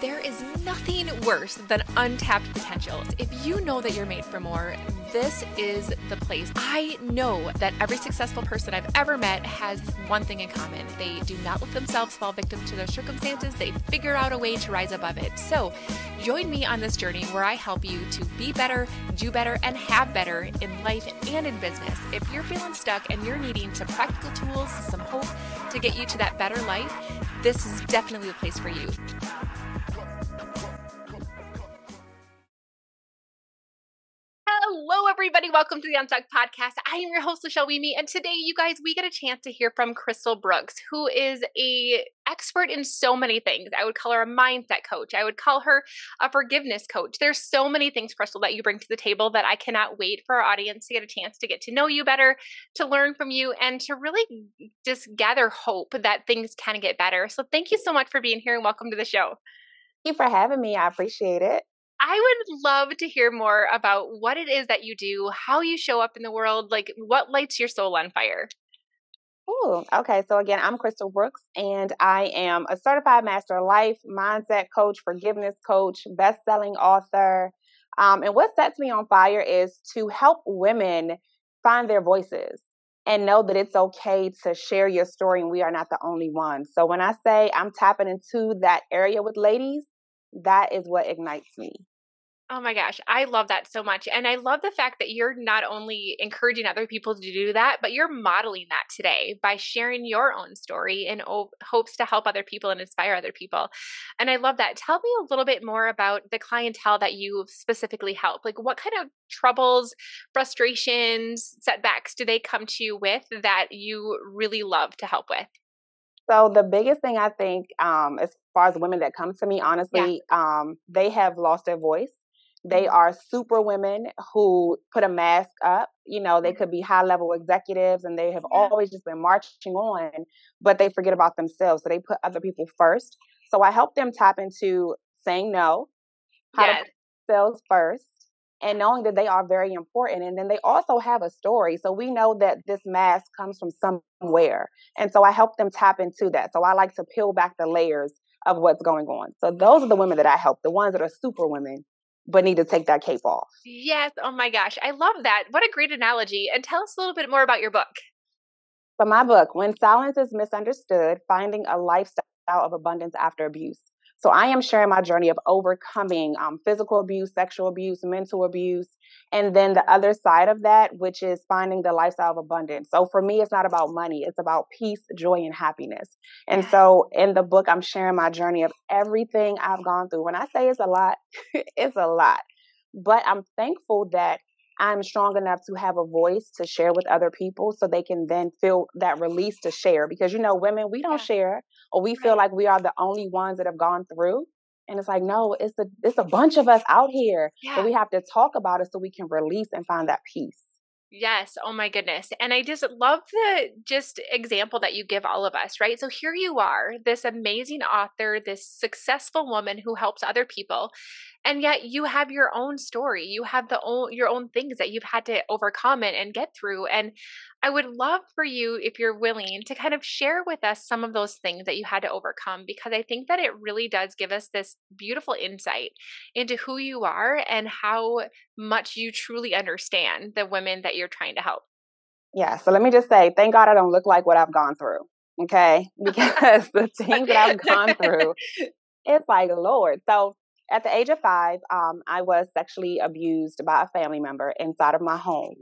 There is nothing worse than untapped potentials. If you know that you're made for more, this is the place. I know that every successful person I've ever met has one thing in common. They do not let themselves fall victim to their circumstances. They figure out a way to rise above it. So, join me on this journey where I help you to be better, do better, and have better in life and in business. If you're feeling stuck and you're needing some practical tools, some hope to get you to that better life, this is definitely the place for you. Everybody. Welcome to the Unstuck Podcast. I am your host, Lachelle Weemy, and today, you guys, we get a chance to hear from Crystal Brooks, who is a expert in so many things. I would call her a mindset coach. I would call her a forgiveness coach. There's so many things, Crystal, that you bring to the table that I cannot wait for our audience to get a chance to get to know you better, to learn from you, and to really just gather hope that things can get better. So, thank you so much for being here, and welcome to the show. Thank you for having me. I appreciate it. I would love to hear more about what it is that you do, how you show up in the world, like what lights your soul on fire. Oh, okay. So again, I'm Crystal Brooks, and I am a certified master life mindset coach, forgiveness coach, best-selling author. Um, and what sets me on fire is to help women find their voices and know that it's okay to share your story, and we are not the only ones. So when I say I'm tapping into that area with ladies, that is what ignites me. Oh my gosh, I love that so much. And I love the fact that you're not only encouraging other people to do that, but you're modeling that today by sharing your own story in hopes to help other people and inspire other people. And I love that. Tell me a little bit more about the clientele that you specifically help. Like, what kind of troubles, frustrations, setbacks do they come to you with that you really love to help with? So the biggest thing I think, um, as far as women that come to me, honestly, yeah. um, they have lost their voice. They mm-hmm. are super women who put a mask up. You know, they mm-hmm. could be high level executives and they have yeah. always just been marching on, but they forget about themselves. So they put other people first. So I help them tap into saying no, how yes. to put themselves first, and knowing that they are very important. And then they also have a story. So we know that this mask comes from somewhere. And so I help them tap into that. So I like to peel back the layers of what's going on. So those are the women that I help, the ones that are super women but need to take that cape off. Yes. Oh my gosh. I love that. What a great analogy. And tell us a little bit more about your book. So, my book, When Silence is Misunderstood Finding a Lifestyle of Abundance After Abuse. So I am sharing my journey of overcoming um, physical abuse, sexual abuse, mental abuse, and then the other side of that, which is finding the lifestyle of abundance. So for me, it's not about money, it's about peace, joy, and happiness. And so in the book, I'm sharing my journey of everything I've gone through. When I say it's a lot, it's a lot. But I'm thankful that I'm strong enough to have a voice to share with other people so they can then feel that release to share. Because, you know, women, we don't yeah. share or we feel like we are the only ones that have gone through. And it's like, no, it's a it's a bunch of us out here. Yeah. But we have to talk about it so we can release and find that peace. Yes. Oh my goodness. And I just love the just example that you give all of us, right? So here you are, this amazing author, this successful woman who helps other people and yet you have your own story. You have the own your own things that you've had to overcome and, and get through and i would love for you if you're willing to kind of share with us some of those things that you had to overcome because i think that it really does give us this beautiful insight into who you are and how much you truly understand the women that you're trying to help. Yeah so let me just say thank god i don't look like what i've gone through okay? Because the things that i've gone through it's like lord. So at the age of five, um, I was sexually abused by a family member inside of my home.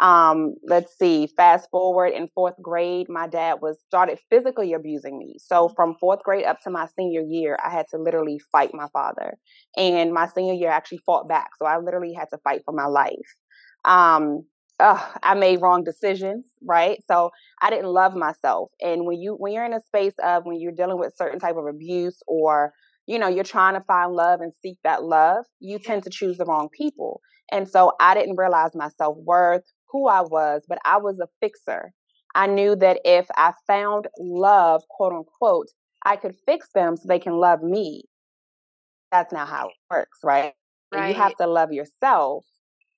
Um, let's see, fast forward in fourth grade, my dad was started physically abusing me. So mm-hmm. from fourth grade up to my senior year, I had to literally fight my father. And my senior year I actually fought back. So I literally had to fight for my life. Um, ugh, I made wrong decisions, right? So I didn't love myself. And when you when you're in a space of when you're dealing with certain type of abuse or you know, you're trying to find love and seek that love, you tend to choose the wrong people. And so I didn't realize my self worth, who I was, but I was a fixer. I knew that if I found love, quote unquote, I could fix them so they can love me. That's not how it works, right? right. You have to love yourself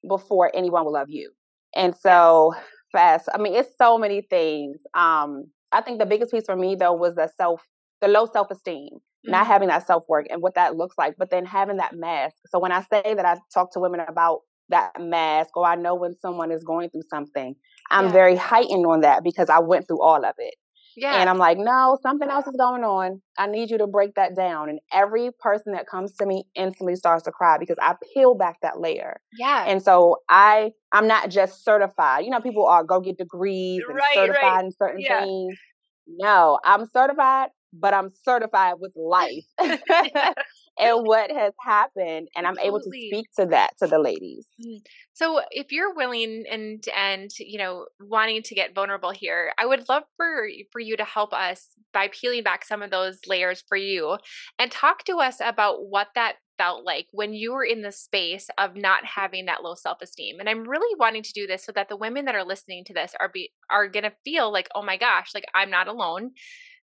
before anyone will love you. And so fast, I mean, it's so many things. Um, I think the biggest piece for me though was the self, the low self esteem mm-hmm. Not mm-hmm. having that self work and what that looks like, but then having that mask. So when I say that I talk to women about that mask or I know when someone is going through something, I'm yeah. very heightened on that because I went through all of it. Yeah. And I'm like, no, something else is going on. I need you to break that down. And every person that comes to me instantly starts to cry because I peel back that layer. Yeah. And so I I'm not just certified. You know, people are go get degrees and right, certified right. in certain yeah. things. No, I'm certified, but I'm certified with life. and what has happened and i'm able to speak to that to the ladies mm. so if you're willing and and you know wanting to get vulnerable here i would love for for you to help us by peeling back some of those layers for you and talk to us about what that felt like when you were in the space of not having that low self-esteem and i'm really wanting to do this so that the women that are listening to this are be are going to feel like oh my gosh like i'm not alone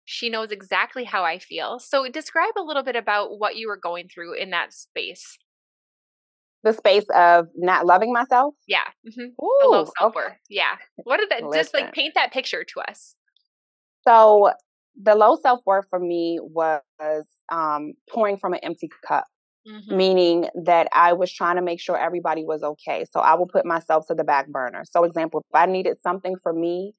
she knows exactly how I feel. So, describe a little bit about what you were going through in that space. The space of not loving myself? Yeah. Mm-hmm. Ooh, the low self worth. Okay. Yeah. What did that Listen. just like paint that picture to us? So, the low self worth for me was um, pouring from an empty cup. Mm-hmm. Meaning that I was trying to make sure everybody was okay. So I will put myself to the back burner. So, example, if I needed something for me,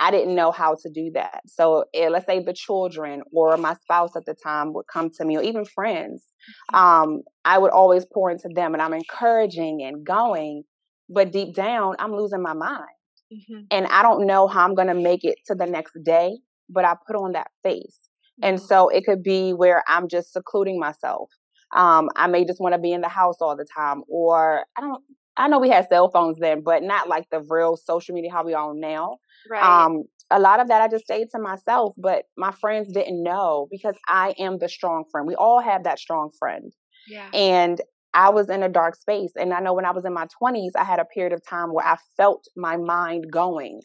I didn't know how to do that. So eh, let's say the children or my spouse at the time would come to me, or even friends. Mm-hmm. Um, I would always pour into them, and I'm encouraging and going, but deep down, I'm losing my mind, mm-hmm. and I don't know how I'm going to make it to the next day. But I put on that face, mm-hmm. and so it could be where I'm just secluding myself. Um, I may just want to be in the house all the time, or I don't. I know we had cell phones then, but not like the real social media how we are now. Right. Um, a lot of that I just stayed to myself, but my friends didn't know because I am the strong friend. We all have that strong friend. Yeah. And I was in a dark space. And I know when I was in my 20s, I had a period of time where I felt my mind going.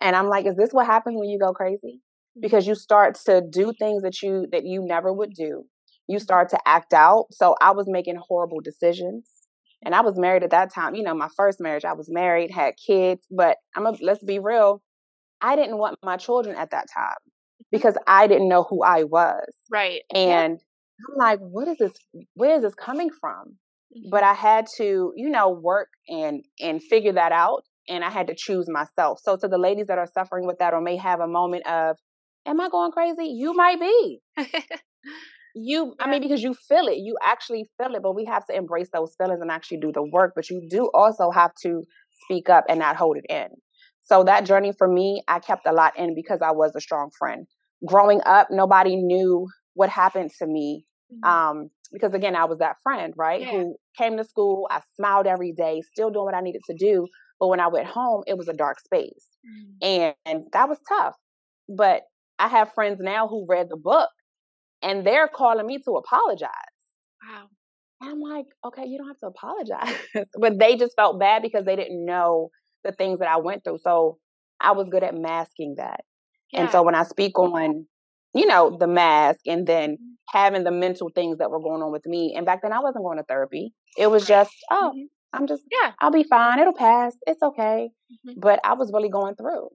And I'm like, is this what happens when you go crazy? Mm-hmm. Because you start to do things that you that you never would do. You start to act out. So I was making horrible decisions. And I was married at that time. You know, my first marriage, I was married, had kids, but I'm a, let's be real, I didn't want my children at that time because I didn't know who I was. Right. And yeah. I'm like, what is this? Where is this coming from? But mm-hmm. I had to, you know, work and and figure that out. And I had to choose myself. So to the ladies that are suffering with that or may have a moment of, am I going crazy? You might be. you i mean because you feel it you actually feel it but we have to embrace those feelings and actually do the work but you do also have to speak up and not hold it in so that journey for me, I kept a lot in because I was a strong friend. Growing up, nobody knew what happened to me. Mm-hmm. Um, because again, I was that friend, right? Yeah. Who came to school, I smiled every day, still doing what I needed to do. But when I went home, it was a dark space. Mm-hmm. And, and that was tough. But I have friends now who read the book and they're calling me to apologize. Wow. And I'm like, okay, you don't have to apologize. but they just felt bad because they didn't know the things that I went through. So I was good at masking that. Yeah. And so when I speak on, you know, the mask and then mm-hmm. having the mental things that were going on with me, and back then I wasn't going to therapy. It was just, oh, mm-hmm. I'm just, yeah, I'll be fine. It'll pass. It's okay. Mm-hmm. But I was really going through.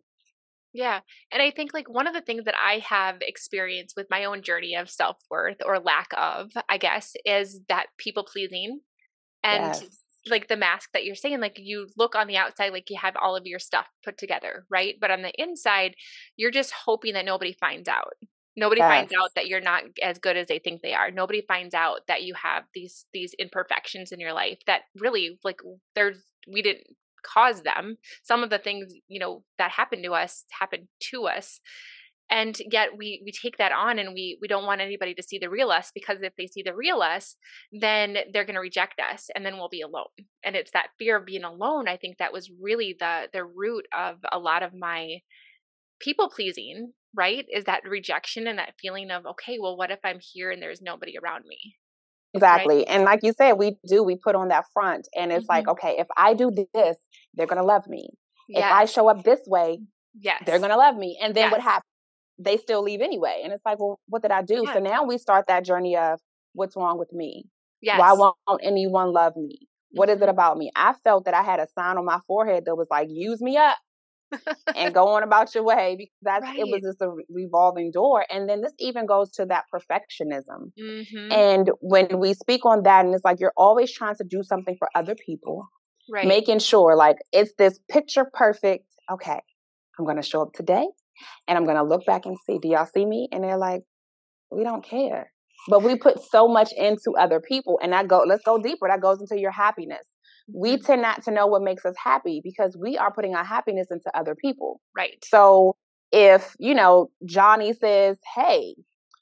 Yeah. And I think like one of the things that I have experienced with my own journey of self worth or lack of, I guess, is that people pleasing. And yes like the mask that you're saying like you look on the outside like you have all of your stuff put together right but on the inside you're just hoping that nobody finds out nobody yes. finds out that you're not as good as they think they are nobody finds out that you have these these imperfections in your life that really like there's we didn't cause them. Some of the things you know that happened to us happened to us and yet we we take that on and we we don't want anybody to see the real us because if they see the real us then they're going to reject us and then we'll be alone. And it's that fear of being alone i think that was really the the root of a lot of my people pleasing right? Is that rejection and that feeling of okay well what if i'm here and there's nobody around me exactly right? and like you said we do we put on that front and it's mm-hmm. like okay if i do this they're going to love me yes. if i show up this way yes they're going to love me and then yes. what happens they still leave anyway. And it's like, well, what did I do? Yeah. So now we start that journey of what's wrong with me? Yes. Why won't anyone love me? What is it mm-hmm. about me? I felt that I had a sign on my forehead that was like, use me up. And go on about your way because that's right. it was just a revolving door. And then this even goes to that perfectionism. Mm-hmm. And when we speak on that, and it's like you're always trying to do something for other people, right. making sure like it's this picture perfect. Okay, I'm going to show up today, and I'm going to look back and see, do y'all see me? And they're like, we don't care. But we put so much into other people, and that go. Let's go deeper. That goes into your happiness we tend not to know what makes us happy because we are putting our happiness into other people. Right. So if, you know, Johnny says, Hey,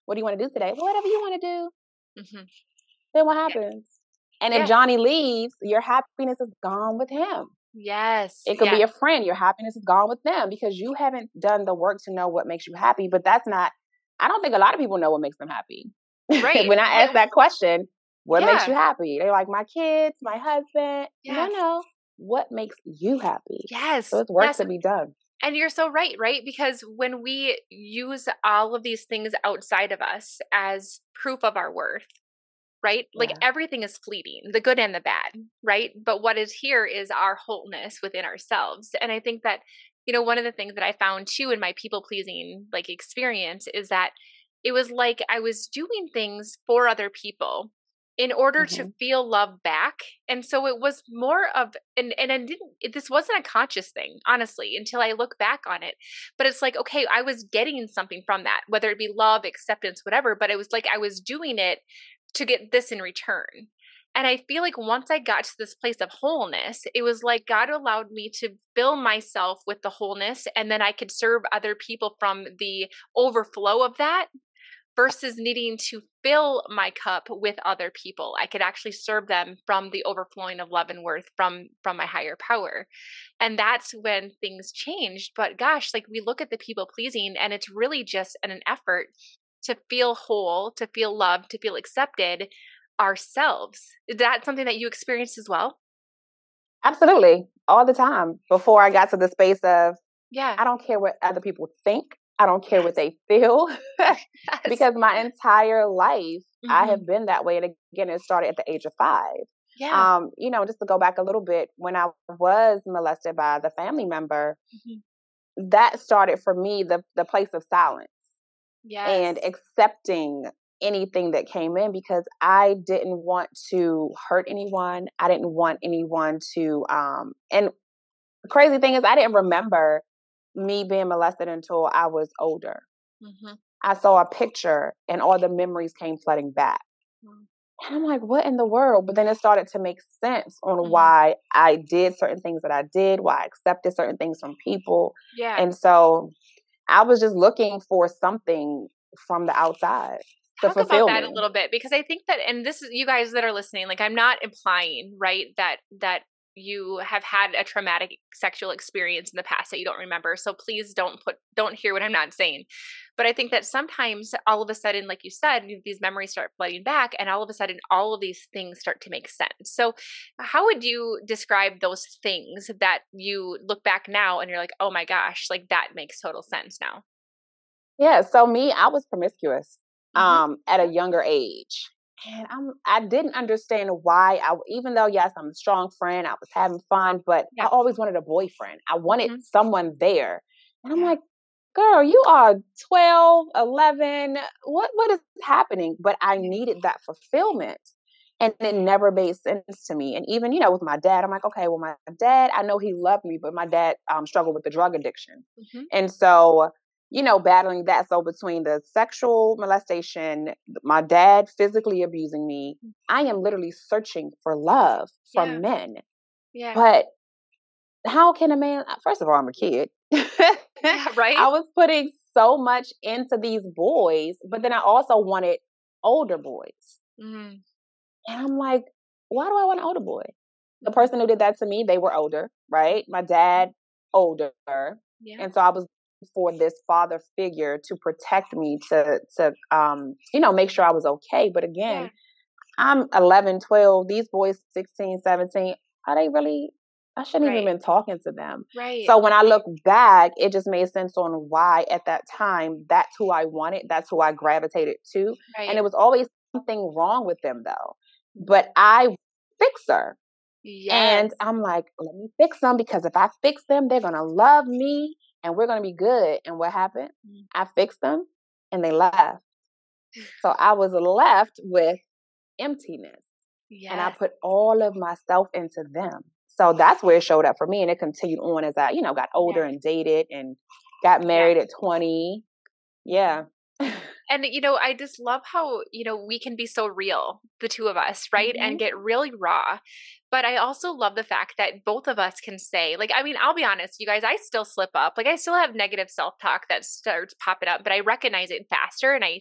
what do you want to do today? Well, whatever you want to do. Mm-hmm. Then what happens? Yeah. And if yeah. Johnny leaves, your happiness is gone with him. Yes. It could be a friend. Your happiness is gone with them because you haven't done the work to know what makes you happy. But that's not, I don't think a lot of people know what makes them happy. Right. when I ask that question, what yeah. makes you happy? They're like, my kids, my husband. Yes. No, no. What makes you happy? Yes. So it's work yes. to be done. And you're so right, right? Because when we use all of these things outside of us as proof of our worth, right? Yeah. Like everything is fleeting, the good and the bad, right? But what is here is our wholeness within ourselves. And I think that, you know, one of the things that I found too in my people pleasing like experience is that it was like I was doing things for other people in order mm-hmm. to feel love back and so it was more of and and I didn't it, this wasn't a conscious thing honestly until i look back on it but it's like okay i was getting something from that whether it be love acceptance whatever but it was like i was doing it to get this in return and I feel like once I got to this place of wholeness, it was like God allowed me to fill myself with the wholeness, and then I could serve other people from the overflow of that versus needing to fill my cup with other people. I could actually serve them from the overflowing of love and worth from from my higher power. And that's when things changed but gosh like we look at the people pleasing and it's really just an, an effort to feel whole to feel loved to feel accepted ourselves. Is that something that you experienced as well? Absolutely all the time before i got to the space of yeah. I don't care what other people think I don't care what they feel because my entire life mm-hmm. I have been that way. And again, it started at the age of five. Yeah. Um, you know, just to go back a little bit, when I was molested by the family member, mm-hmm. that started for me the the place of silence. Yes. And accepting anything that came in because I didn't want to hurt anyone. I didn't want anyone to um and the crazy thing is I didn't remember me being molested until I was older. Mm-hmm. I saw a picture and all the memories came flooding back. Mm-hmm. And I'm like, what in the world? But then it started to make sense on mm-hmm. why I did certain things that I did, why I accepted certain things from people. Yeah. And so I was just looking for something from the outside. Talk about that me. a little bit because I think that, and this is you guys that are listening. Like, I'm not implying, right, that that you have had a traumatic sexual experience in the past that you don't remember so please don't put don't hear what i'm not saying. But i think that sometimes all of a sudden like you said these memories start flooding back and all of a sudden all of these things start to make sense. So how would you describe those things that you look back now and you're like oh my gosh like that makes total sense now yeah so me i was promiscuous mm-hmm. um at a younger age and I'm I didn't understand why I even though yes I'm a strong friend I was having fun but yeah. I always wanted a boyfriend. I wanted mm-hmm. someone there. And I'm like girl you are 12 11 what what is happening? But I needed that fulfillment and it never made sense to me. And even you know with my dad I'm like okay well my dad I know he loved me but my dad um, struggled with the drug addiction. Mm-hmm. and so you know, battling that. So between the sexual molestation, my dad physically abusing me, mm. I am literally searching for love from yeah. men. Yeah. But how can a man? Uh, first of all, I'm a kid. yeah, right. I was putting so much into these boys, but then I also wanted older boys. Mm. And I'm like, why do I want an older boy? The person who did that to me, they were older, right? My dad, older. Yeah. And so I was for this father figure to protect me to to um you know make sure I was okay but again yeah. I'm 11 12 these boys 16 17 are they really I shouldn't right. even been talking to them. Right. So when I look back, it just made sense on why at that time that's who I wanted, that's who I gravitated to. Right. And it was always something wrong with them though. But I fix her. Yes. And I'm like, let me fix them because if I fix them, they're going to love me and we're going to be good. And what happened? Mm-hmm. I fixed them and they left. So I was left with emptiness. Yes. And I put all of myself into them. So that's where it showed up for me. And it continued on as I, you know, got older yes. and dated and got married at 20. Yeah. and you know i just love how you know we can be so real the two of us right mm-hmm. and get really raw but i also love the fact that both of us can say like i mean i'll be honest you guys i still slip up like i still have negative self-talk that starts popping up but i recognize it faster and i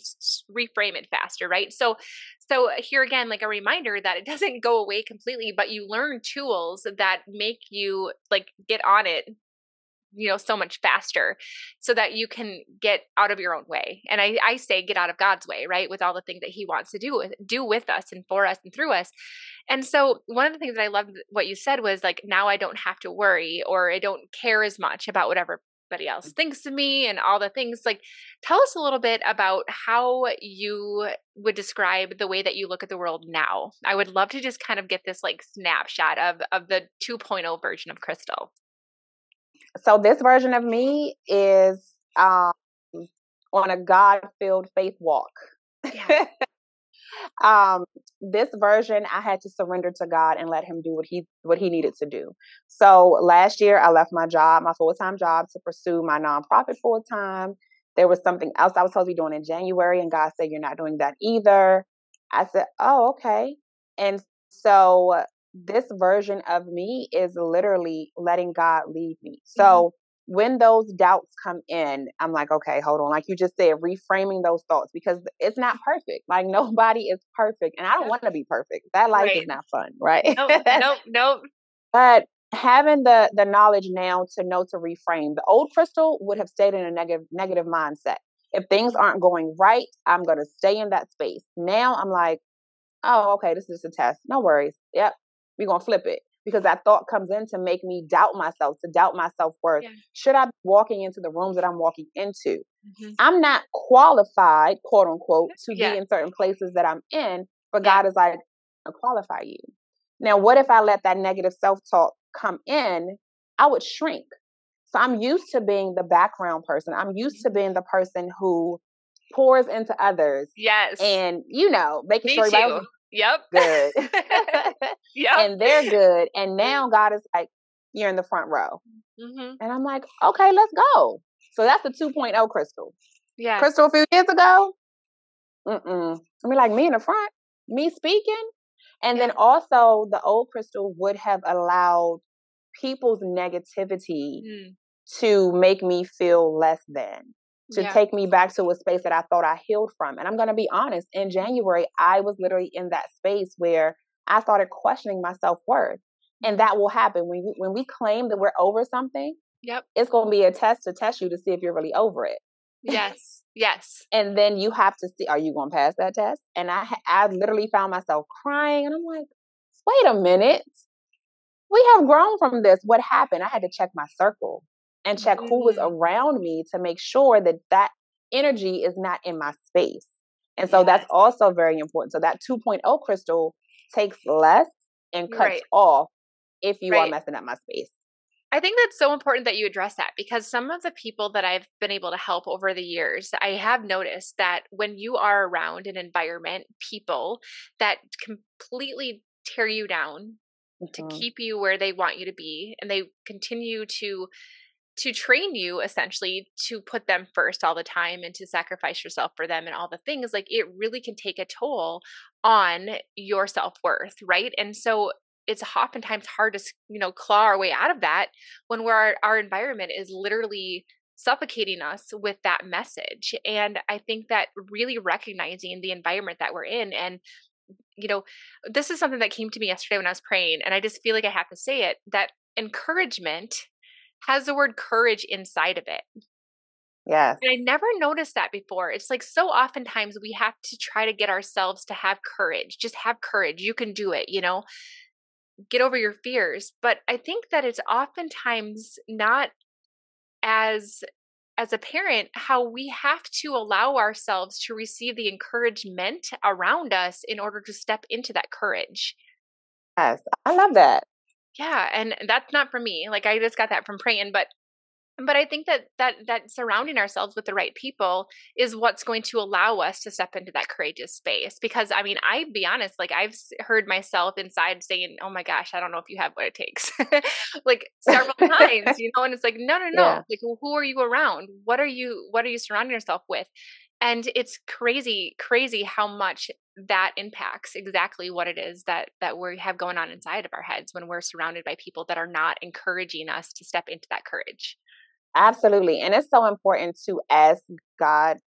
reframe it faster right so so here again like a reminder that it doesn't go away completely but you learn tools that make you like get on it you know so much faster so that you can get out of your own way and i i say get out of god's way right with all the things that he wants to do with, do with us and for us and through us. And so one of the things that i loved what you said was like now i don't have to worry or i don't care as much about whatever everybody else thinks of me and all the things. Like tell us a little bit about how you would describe the way that you look at the world now. I would love to just kind of get this like snapshot of of the 2.0 version of crystal so this version of me is um, on a God-filled faith walk. Yeah. um, this version, I had to surrender to God and let Him do what He what He needed to do. So last year, I left my job, my full time job, to pursue my nonprofit full time. There was something else I was supposed to be doing in January, and God said, "You're not doing that either." I said, "Oh, okay." And so this version of me is literally letting God lead me. Mm-hmm. So mm-hmm. when those doubts come in, I'm like, okay, hold on. Like you just said, reframing those thoughts because it's not perfect. Like nobody is perfect. And I don't want to be perfect. That life right. is not fun, right? Nope, nope, nope. But having the the knowledge now to know to reframe, the old crystal would have stayed in a negative negative mindset. If things aren't going right, I'm gonna stay in that space. Now I'm like, oh, okay, this is just a test. No worries. Yep, we're going to flip it because that thought comes in to make me doubt myself, to doubt my self worth. Yeah. Should I be walking into the rooms that I'm walking into? Mm-hmm. I'm not qualified, quote unquote, to yeah. be in certain places that I'm in, but yeah. God is like, I qualify you. Now, what if I let that negative self talk come in? I would shrink. So I'm used to being the background person. I'm used to being the person who pours into others. Yes. And, you know, making Me sure everybody Yep. Good. yep. And they're good. And now God is like, you're in the front row. Mm-hmm. And I'm like, okay, let's go. So that's the 2.0 crystal. Yeah. Crystal a few years ago. Mm-mm. I mean, like me in the front, me speaking. And yeah. then also the old crystal would have allowed people's negativity mm. to make me feel less than to yeah. take me back to a space that I thought I healed from. And I'm going to be honest, in January, I was literally in that space where I started questioning my self worth. And that will happen when we, when we claim that we're over something. Yep. It's going to be a test to test you to see if you're really over it. Yes. Yes. and then you have to see are you going to pass that test? And I I literally found myself crying and I'm like, "Wait a minute. We have grown from this. What happened?" I had to check my circle and check mm-hmm. who was mm-hmm. around me to make sure that that energy is not in my space. And so yes. that's also very important. So that 2.0 crystal takes less and cuts right. off if you right. are messing up my space. I think that's so important that you address that because some of the people that I've been able to help over the years, I have noticed that when you are around an environment, people that completely tear you down mm-hmm. to keep you where they want you to be, and they continue to to train you essentially to put them first all the time and to sacrifice yourself for them and all the things like it really can take a toll on your self-worth right? And so it's oftentimes hard to you know claw our way out of that when our, our environment is literally suffocating us with that message. And i think that really recognizing the environment that we're in and you know this is something that came to me yesterday when i was praying and i just feel like i have to say it that encouragement has the word courage inside of it. Yes. And I never noticed that before. It's like so oftentimes we have to try to get ourselves to have courage. Just have courage. You can do it, you know? Get over your fears. But I think that it's oftentimes not as as a parent how we have to allow ourselves to receive the encouragement around us in order to step into that courage. Yes, I love that. Yeah, and that's not for me. Like I just got that from praying, but but i think that that that surrounding ourselves with the right people is what's going to allow us to step into that courageous space because i mean i be honest like i've heard myself inside saying oh my gosh i don't know if you have what it takes like several times you know and it's like no no no yeah. like who are you around what are you what are you surrounding yourself with and it's crazy crazy how much that impacts exactly what it is that that we have going on inside of our heads when we're surrounded by people that are not encouraging us to step into that courage Absolutely. And it's so important to ask God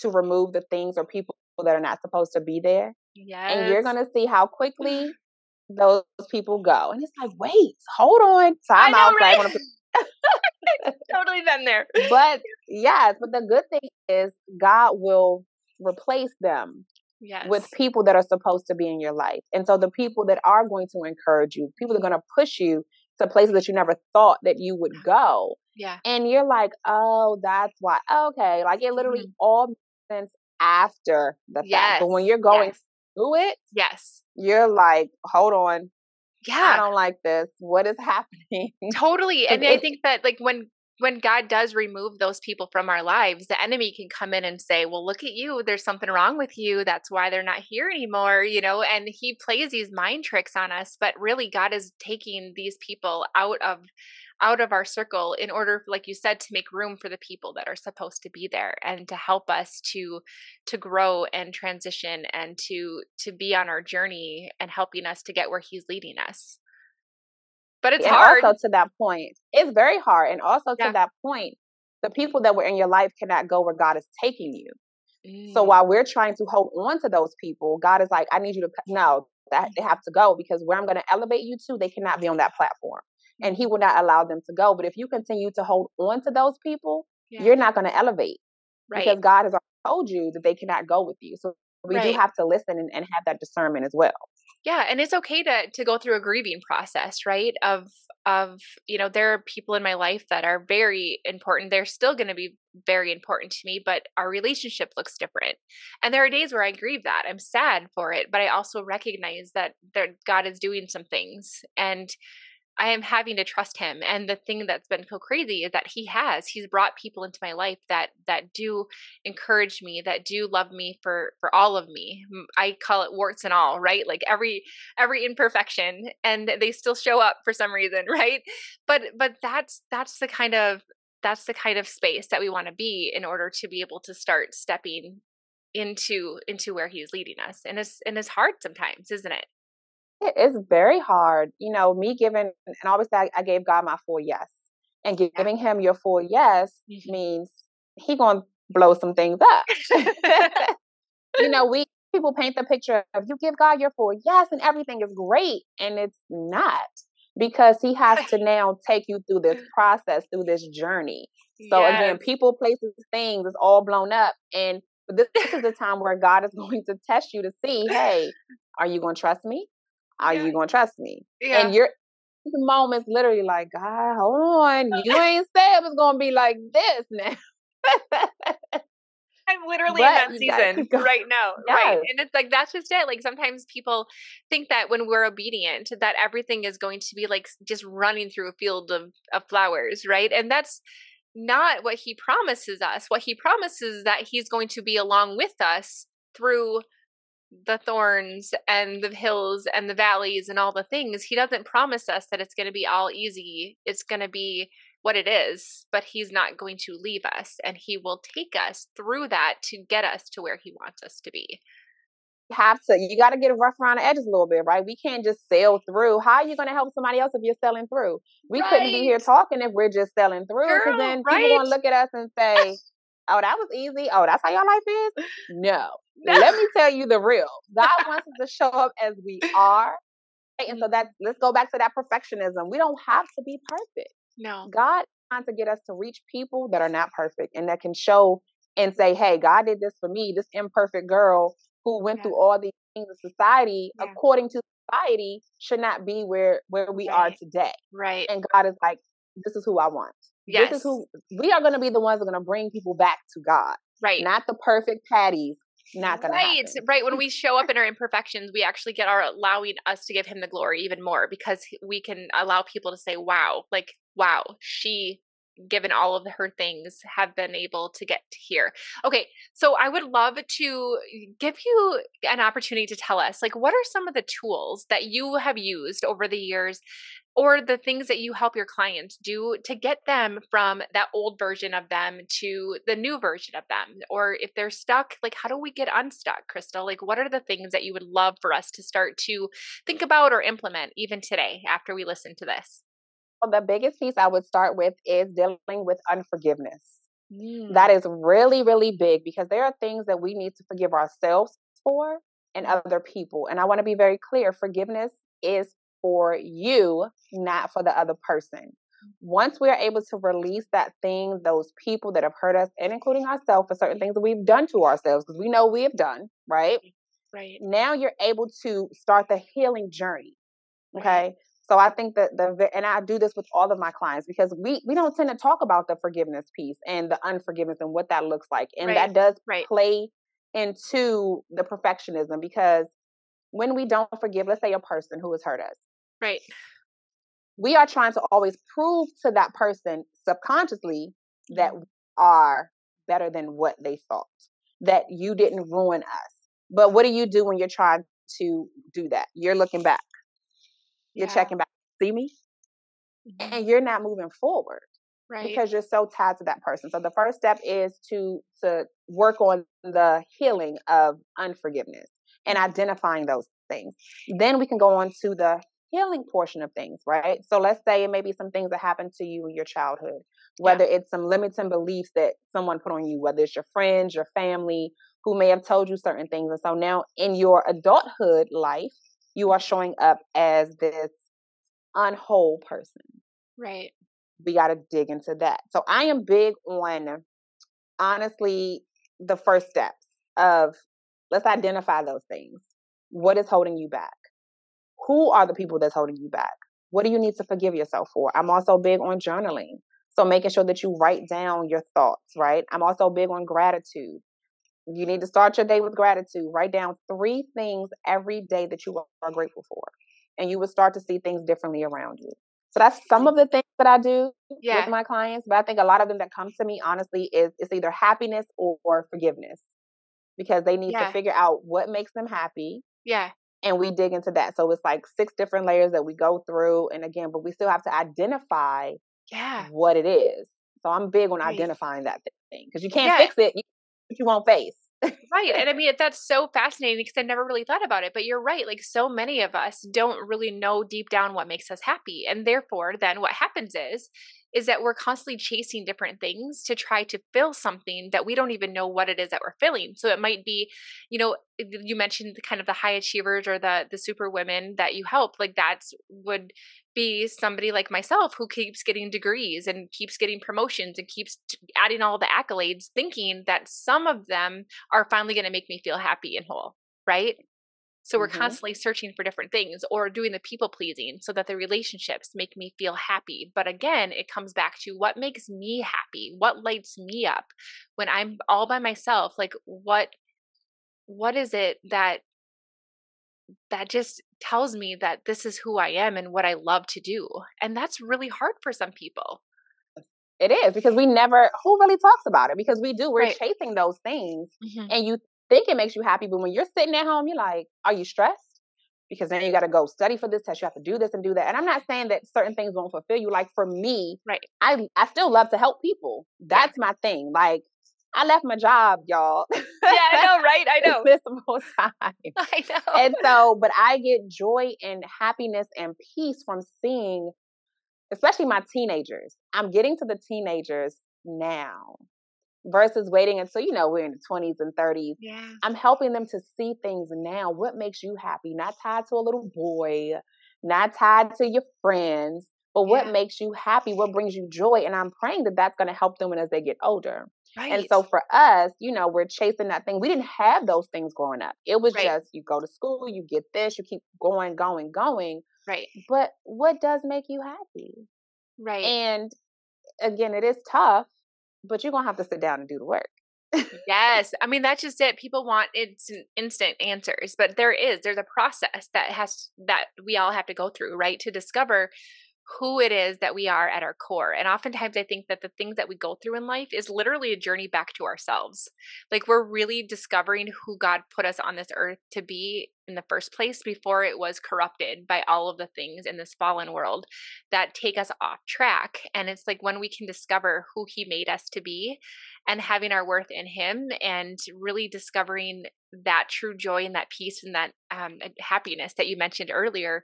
to remove the things or people that are not supposed to be there. yeah And you're going to see how quickly those people go. And it's like, wait, hold on. Time out. Right? totally been there. But yes, but the good thing is God will replace them yes. with people that are supposed to be in your life. And so the people that are going to encourage you, people that are going to push you to places that you never thought that you would go. Yeah. And you're like, oh, that's why. Okay. Like it literally mm-hmm. all makes sense after the fact. Yes. But when you're going yes. through it, yes, you're like, hold on. Yeah. I don't like this. What is happening? Totally. And I think that like when when God does remove those people from our lives, the enemy can come in and say, Well, look at you. There's something wrong with you. That's why they're not here anymore, you know? And he plays these mind tricks on us. But really, God is taking these people out of out of our circle in order like you said to make room for the people that are supposed to be there and to help us to to grow and transition and to to be on our journey and helping us to get where he's leading us but it's and hard. Also, to that point, it's very hard. And also yeah. to that point, the people that were in your life cannot go where God is taking you. Mm. So while we're trying to hold on to those people, God is like, I need you to no, that they have to go because where I'm going to elevate you to, they cannot be on that platform. And He will not allow them to go. But if you continue to hold on to those people, yeah. you're not going to elevate right. because God has told you that they cannot go with you. So we right. do have to listen and, and have that discernment as well yeah and it's okay to to go through a grieving process right of of you know there are people in my life that are very important they're still going to be very important to me but our relationship looks different and there are days where i grieve that i'm sad for it but i also recognize that that god is doing some things and I am having to trust him. And the thing that's been so crazy is that he has. He's brought people into my life that that do encourage me, that do love me for for all of me. I call it warts and all, right? Like every every imperfection and they still show up for some reason, right? But but that's that's the kind of that's the kind of space that we want to be in order to be able to start stepping into into where he's leading us. And it's and it's hard sometimes, isn't it? It is very hard. You know, me giving, and obviously I, I gave God my full yes. And giving him your full yes mm-hmm. means he going to blow some things up. you know, we people paint the picture of you give God your full yes and everything is great. And it's not because he has to now take you through this process, through this journey. So yes. again, people, places, things is all blown up. And this, this is the time where God is going to test you to see, hey, are you going to trust me? Are yeah. you gonna trust me? Yeah. And you're the moment's literally like, God, hold on. You ain't said it was gonna be like this now. I'm literally but in that season right now. Yes. Right. And it's like that's just it. Like sometimes people think that when we're obedient, that everything is going to be like just running through a field of, of flowers, right? And that's not what he promises us. What he promises is that he's going to be along with us through the thorns and the hills and the valleys and all the things. He doesn't promise us that it's going to be all easy. It's going to be what it is, but he's not going to leave us and he will take us through that to get us to where he wants us to be. You have to, you got to get rough around the edges a little bit, right? We can't just sail through. How are you going to help somebody else if you're sailing through? We right. couldn't be here talking if we're just sailing through because then right? people going to look at us and say, oh, that was easy. Oh, that's how your life is? No. Let me tell you the real. God wants us to show up as we are. And so mm-hmm. that let's go back to that perfectionism. We don't have to be perfect. No. God wants to get us to reach people that are not perfect and that can show and say, hey, God did this for me, this imperfect girl who went yeah. through all these things in society, yeah. according to society, should not be where where we right. are today. Right. And God is like, this is who I want. Yes. This is who we are going to be the ones that are going to bring people back to God. Right. Not the perfect patties not gonna right happen. right when we show up in our imperfections we actually get our allowing us to give him the glory even more because we can allow people to say wow like wow she given all of her things have been able to get to here okay so i would love to give you an opportunity to tell us like what are some of the tools that you have used over the years or the things that you help your clients do to get them from that old version of them to the new version of them or if they're stuck like how do we get unstuck crystal? Like what are the things that you would love for us to start to think about or implement even today after we listen to this? Well, the biggest piece i would start with is dealing with unforgiveness. Mm. that is really really big because there are things that we need to forgive ourselves for and other people and i want to be very clear forgiveness is for you, not for the other person. Once we are able to release that thing, those people that have hurt us, and including ourselves for certain things that we've done to ourselves, because we know we have done, right? Right. Now you're able to start the healing journey. Okay. So I think that the and I do this with all of my clients because we we don't tend to talk about the forgiveness piece and the unforgiveness and what that looks like, and right. that does right. play into the perfectionism because when we don't forgive, let's say a person who has hurt us, Right. We are trying to always prove to that person subconsciously that mm-hmm. we are better than what they thought, that you didn't ruin us. But what do you do when you're trying to do that? You're looking back, you're yeah. checking back, see me? Mm-hmm. And you're not moving forward. Right. Because you're so tied to that person. So the first step is to to work on the healing of unforgiveness and identifying those things. Then we can go on to the healing portion of things, right? So let's say it may be some things that happened to you in your childhood, whether yeah. it's some limiting beliefs that someone put on you, whether it's your friends, your family, who may have told you certain things. And so now in your adulthood life, you are showing up as this unwhole person. Right. We got to dig into that. So I am big on honestly the first steps of let's identify those things. What is holding you back? Who are the people that's holding you back? What do you need to forgive yourself for? I'm also big on journaling. So making sure that you write down your thoughts, right? I'm also big on gratitude. You need to start your day with gratitude. Write down three things every day that you are grateful for. And you will start to see things differently around you. So that's some of the things that I do yeah. with my clients. But I think a lot of them that come to me, honestly, is it's either happiness or, or forgiveness. Because they need yeah. to figure out what makes them happy. Yeah and we dig into that. So it's like six different layers that we go through. And again, but we still have to identify yeah. what it is. So I'm big on right. identifying that thing because you can't yeah. fix it, you, you won't face. right. And I mean, that's so fascinating because I never really thought about it. But you're right. Like, so many of us don't really know deep down what makes us happy. And therefore, then what happens is, is that we're constantly chasing different things to try to fill something that we don't even know what it is that we're filling. So it might be, you know, you mentioned kind of the high achievers or the the super women that you help. Like that's would be somebody like myself who keeps getting degrees and keeps getting promotions and keeps adding all the accolades, thinking that some of them are finally going to make me feel happy and whole, right? So we're mm-hmm. constantly searching for different things or doing the people pleasing so that the relationships make me feel happy. But again, it comes back to what makes me happy? What lights me up when I'm all by myself? Like what what is it that that just tells me that this is who I am and what I love to do? And that's really hard for some people. It is because we never who really talks about it because we do we're right. chasing those things mm-hmm. and you think it makes you happy, but when you're sitting at home, you're like, are you stressed? Because then you got to go study for this test. You have to do this and do that. And I'm not saying that certain things won't fulfill you. Like for me, right? I I still love to help people. That's my thing. Like I left my job, y'all. Yeah, I know, right? I know. this time. I know. And so, but I get joy and happiness and peace from seeing, especially my teenagers. I'm getting to the teenagers now versus waiting until you know we're in the 20s and 30s yeah. I'm helping them to see things now. What makes you happy? Not tied to a little boy not tied to your friends but what yeah. makes you happy? What brings you joy? And i'm praying that that's going to help them as they get older. Right. and so for us you know we're chasing that thing. We didn't have those things growing up. It was right. just you go to school you get this you keep going going going. Right. But what does make you happy? Right. And again it is tough but you're gonna have to sit down and do the work. yes. I mean, that's just it. People want instant, instant answers, but there is, there's a process that has, that we all have to go through, right? To discover who it is that we are at our core. And oftentimes I think that the things that we go through in life is literally a journey back to ourselves. Like we're really discovering who God put us on this earth to be in the first place before it was corrupted by all of the things in this fallen world that take us off track. And it's like when we can discover who He made us to be and having our worth in Him and really discovering that true joy and that peace and that um, happiness that you mentioned earlier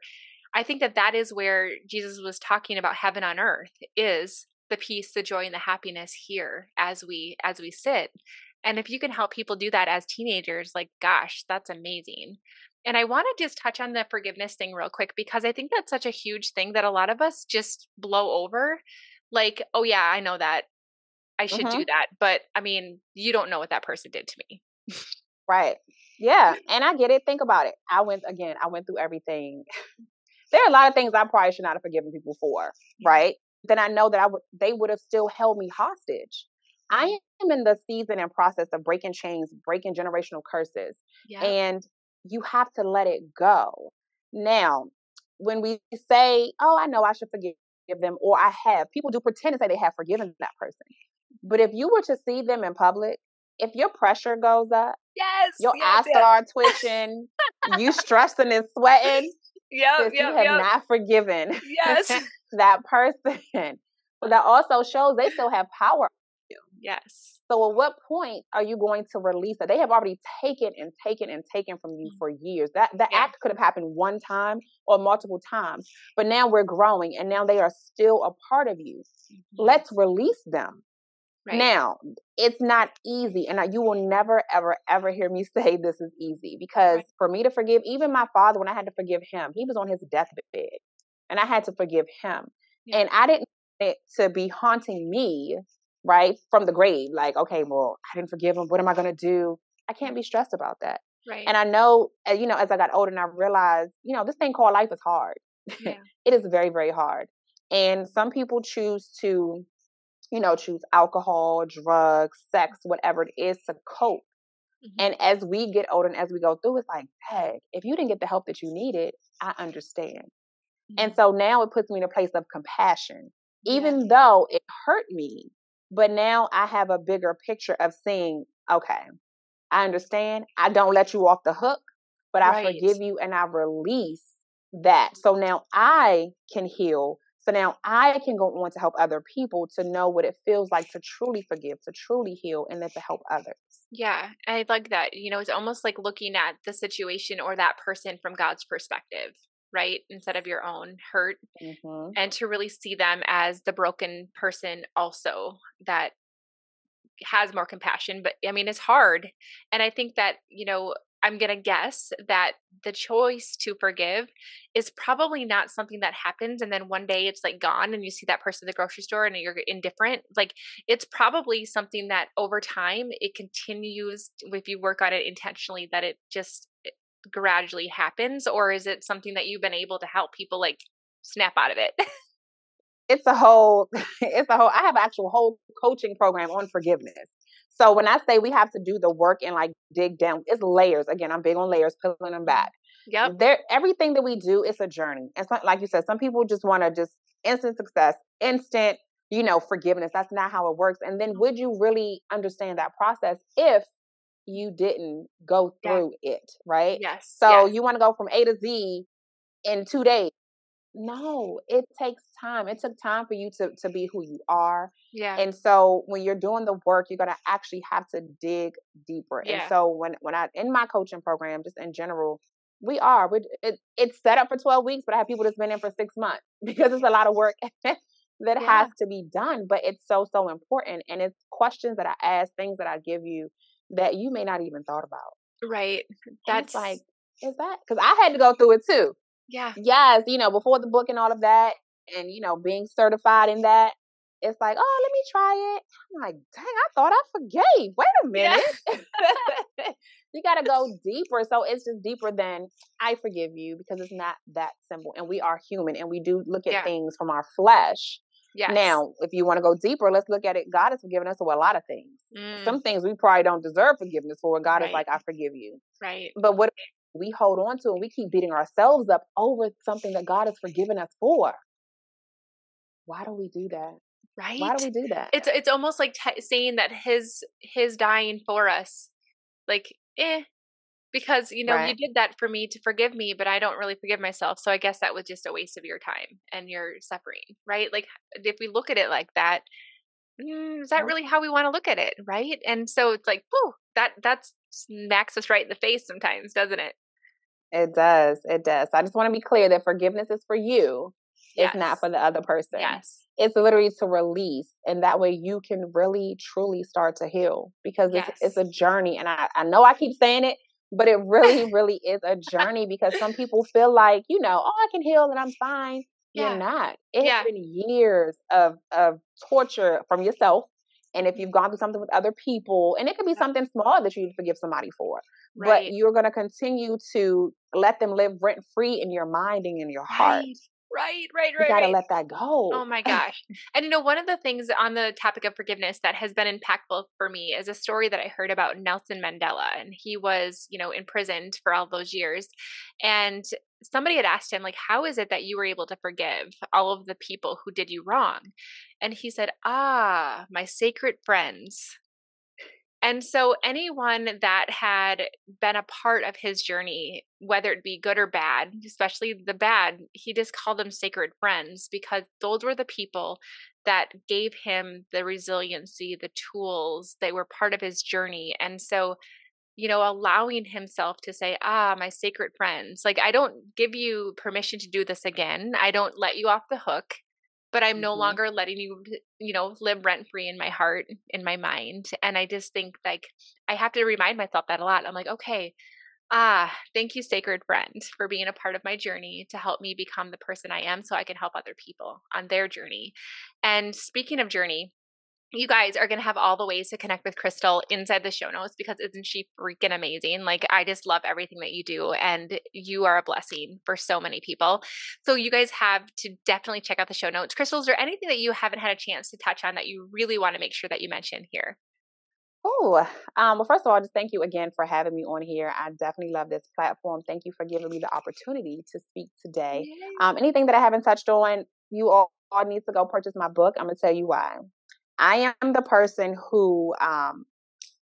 I think that that is where Jesus was talking about heaven on earth is the peace, the joy and the happiness here as we as we sit. And if you can help people do that as teenagers, like gosh, that's amazing. And I want to just touch on the forgiveness thing real quick because I think that's such a huge thing that a lot of us just blow over. Like, oh yeah, I know that. I should mm-hmm. do that. But I mean, you don't know what that person did to me. right. Yeah. And I get it. Think about it. I went again, I went through everything there are a lot of things I probably should not have forgiven people for, right? Then I know that I would they would have still held me hostage. I am in the season and process of breaking chains, breaking generational curses. Yeah. And you have to let it go. Now, when we say, Oh, I know I should forgive them, or I have, people do pretend to say they have forgiven that person. But if you were to see them in public, if your pressure goes up, yes, your yes, eyes yes. start twitching, you stressing and sweating, yeah, yep, you have yep. not forgiven yes that person. But that also shows they still have power. Yes. So at what point are you going to release that? They have already taken and taken and taken from you mm-hmm. for years. That that yeah. act could have happened one time or multiple times. But now we're growing and now they are still a part of you. Mm-hmm. Let's release them. Right. Now, it's not easy, and you will never, ever, ever hear me say this is easy because right. for me to forgive, even my father, when I had to forgive him, he was on his deathbed, and I had to forgive him, yeah. and I didn't want it to be haunting me, right, from the grave. Like, okay, well, I didn't forgive him. What am I going to do? I can't be stressed about that. Right. And I know, uh, you know, as I got older and I realized, you know, this thing called life is hard. Yeah. it is very, very hard. And some people choose to you know, choose alcohol, drugs, sex, whatever it is to cope. Mm-hmm. And as we get older and as we go through, it's like, hey, if you didn't get the help that you needed, I understand. Mm-hmm. And so now it puts me in a place of compassion, even yeah. though it hurt me. But now I have a bigger picture of seeing, okay, I understand. I don't let you off the hook, but right. I forgive you and I release that. So now I can heal so now I can go on to help other people to know what it feels like to truly forgive, to truly heal, and then to help others. Yeah, I like that. You know, it's almost like looking at the situation or that person from God's perspective, right? Instead of your own hurt. Mm-hmm. And to really see them as the broken person also that has more compassion. But I mean, it's hard. And I think that, you know, I'm going to guess that the choice to forgive is probably not something that happens and then one day it's like gone and you see that person at the grocery store and you're indifferent. Like it's probably something that over time it continues if you work on it intentionally that it just gradually happens or is it something that you've been able to help people like snap out of it? it's a whole it's a whole I have an actual whole coaching program on forgiveness. So when I say we have to do the work and like dig down, it's layers. Again, I'm big on layers, pulling them mm-hmm. back. Yep. There, everything that we do is a journey. And so, like you said, some people just want to just instant success, instant, you know, forgiveness. That's not how it works. And then would you really understand that process if you didn't go through yeah. it, right? Yes. So yes. you want to go from A to Z in two days. No, it takes time. It took time for you to to be who you are. Yeah. And so when you're doing the work, you're gonna actually have to dig deeper. Yeah. And so when when I in my coaching program, just in general, we are. We it, it's set up for 12 weeks, but I have people that's been in for six months because it's a lot of work that yeah. has to be done. But it's so so important, and it's questions that I ask, things that I give you that you may not even thought about. Right. That's like is that because I had to go through it too. Yeah. Yes, you know, before the book and all of that, and you know, being certified in that, it's like, oh, let me try it. I'm like, dang, I thought I forgave. Wait a minute. Yeah. you got to go deeper. So it's just deeper than I forgive you because it's not that simple. And we are human and we do look at yeah. things from our flesh. Yes. Now, if you want to go deeper, let's look at it. God has forgiven us for a lot of things. Mm. Some things we probably don't deserve forgiveness for. God right. is like, I forgive you. Right. But what we hold on to and we keep beating ourselves up over something that God has forgiven us for. Why do we do that? Right. Why do we do that? It's it's almost like t- saying that his his dying for us, like eh, because you know right. you did that for me to forgive me, but I don't really forgive myself. So I guess that was just a waste of your time and your suffering, right? Like if we look at it like that, mm, is that really how we want to look at it, right? And so it's like, whoo, that that's smacks us right in the face sometimes, doesn't it? It does. It does. I just want to be clear that forgiveness is for you. Yes. It's not for the other person. Yes. It's literally to release. And that way you can really, truly start to heal because yes. it's, it's a journey. And I, I know I keep saying it, but it really, really is a journey because some people feel like, you know, oh, I can heal and I'm fine. Yeah. You're not. It yeah. been years of of torture from yourself. And if mm-hmm. you've gone through something with other people, and it could be something small that you forgive somebody for, right. but you're going to continue to let them live rent free in your mind and in your heart. Right. Right, right, right. You gotta right. let that go. Oh my gosh. and you know, one of the things on the topic of forgiveness that has been impactful for me is a story that I heard about Nelson Mandela. And he was, you know, imprisoned for all those years. And somebody had asked him, like, how is it that you were able to forgive all of the people who did you wrong? And he said, Ah, my sacred friends. And so, anyone that had been a part of his journey, whether it be good or bad, especially the bad, he just called them sacred friends because those were the people that gave him the resiliency, the tools, they were part of his journey. And so, you know, allowing himself to say, ah, my sacred friends, like, I don't give you permission to do this again. I don't let you off the hook but I'm no mm-hmm. longer letting you, you know, live rent free in my heart, in my mind. And I just think like I have to remind myself that a lot. I'm like, okay, ah, thank you, sacred friend, for being a part of my journey to help me become the person I am so I can help other people on their journey. And speaking of journey, you guys are going to have all the ways to connect with Crystal inside the show notes because isn't she freaking amazing? Like, I just love everything that you do, and you are a blessing for so many people. So, you guys have to definitely check out the show notes. Crystal, is there anything that you haven't had a chance to touch on that you really want to make sure that you mention here? Oh, um, well, first of all, just thank you again for having me on here. I definitely love this platform. Thank you for giving me the opportunity to speak today. Um, anything that I haven't touched on, you all, all need to go purchase my book. I'm going to tell you why. I am the person who um,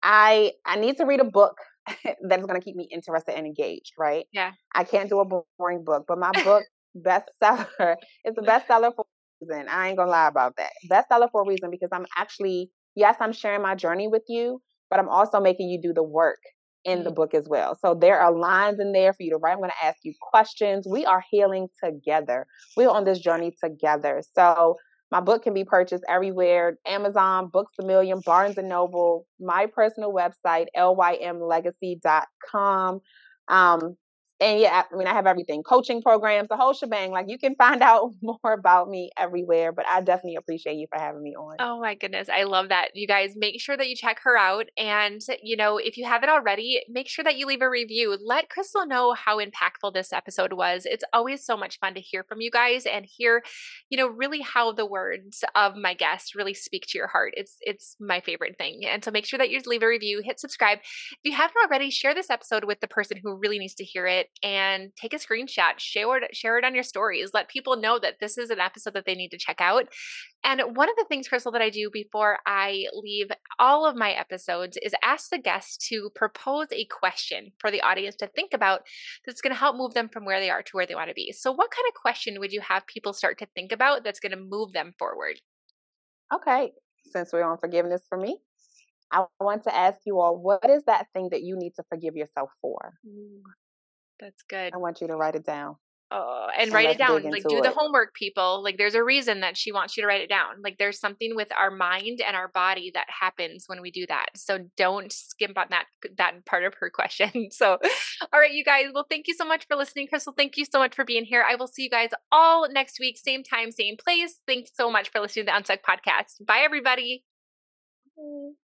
I I need to read a book that's going to keep me interested and engaged, right? Yeah. I can't do a boring book, but my book bestseller is a bestseller for a reason. I ain't gonna lie about that. Bestseller for a reason because I'm actually yes, I'm sharing my journey with you, but I'm also making you do the work in the mm. book as well. So there are lines in there for you to write. I'm going to ask you questions. We are healing together. We're on this journey together. So my book can be purchased everywhere Amazon, Books a Million, Barnes and Noble, my personal website, lymlegacy.com. Um, and yeah, I mean, I have everything coaching programs, the whole shebang. Like, you can find out more about me everywhere, but I definitely appreciate you for having me on. Oh, my goodness. I love that. You guys make sure that you check her out. And, you know, if you haven't already, make sure that you leave a review. Let Crystal know how impactful this episode was. It's always so much fun to hear from you guys and hear, you know, really how the words of my guests really speak to your heart. It's, it's my favorite thing. And so make sure that you leave a review, hit subscribe. If you haven't already, share this episode with the person who really needs to hear it and take a screenshot, share it, share it on your stories. Let people know that this is an episode that they need to check out. And one of the things, Crystal, that I do before I leave all of my episodes is ask the guests to propose a question for the audience to think about that's going to help move them from where they are to where they want to be. So, what kind of question would you have people start to think about that's going to move them forward? Okay, since we're on forgiveness for me, I want to ask you all what is that thing that you need to forgive yourself for? That's good. I want you to write it down. Oh, and, and write it down. Like do it. the homework, people. Like there's a reason that she wants you to write it down. Like there's something with our mind and our body that happens when we do that. So don't skimp on that that part of her question. So all right, you guys. Well, thank you so much for listening, Crystal. Thank you so much for being here. I will see you guys all next week, same time, same place. Thanks so much for listening to the Unstuck podcast. Bye everybody. Bye.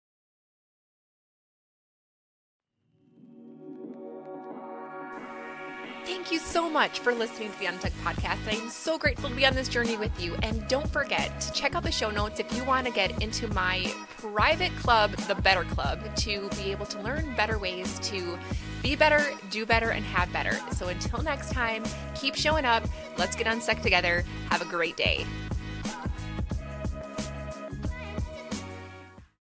Thank you so much for listening to the Unstuck podcast. I'm so grateful to be on this journey with you. And don't forget to check out the show notes if you want to get into my private club, the Better Club, to be able to learn better ways to be better, do better, and have better. So until next time, keep showing up. Let's get unstuck together. Have a great day.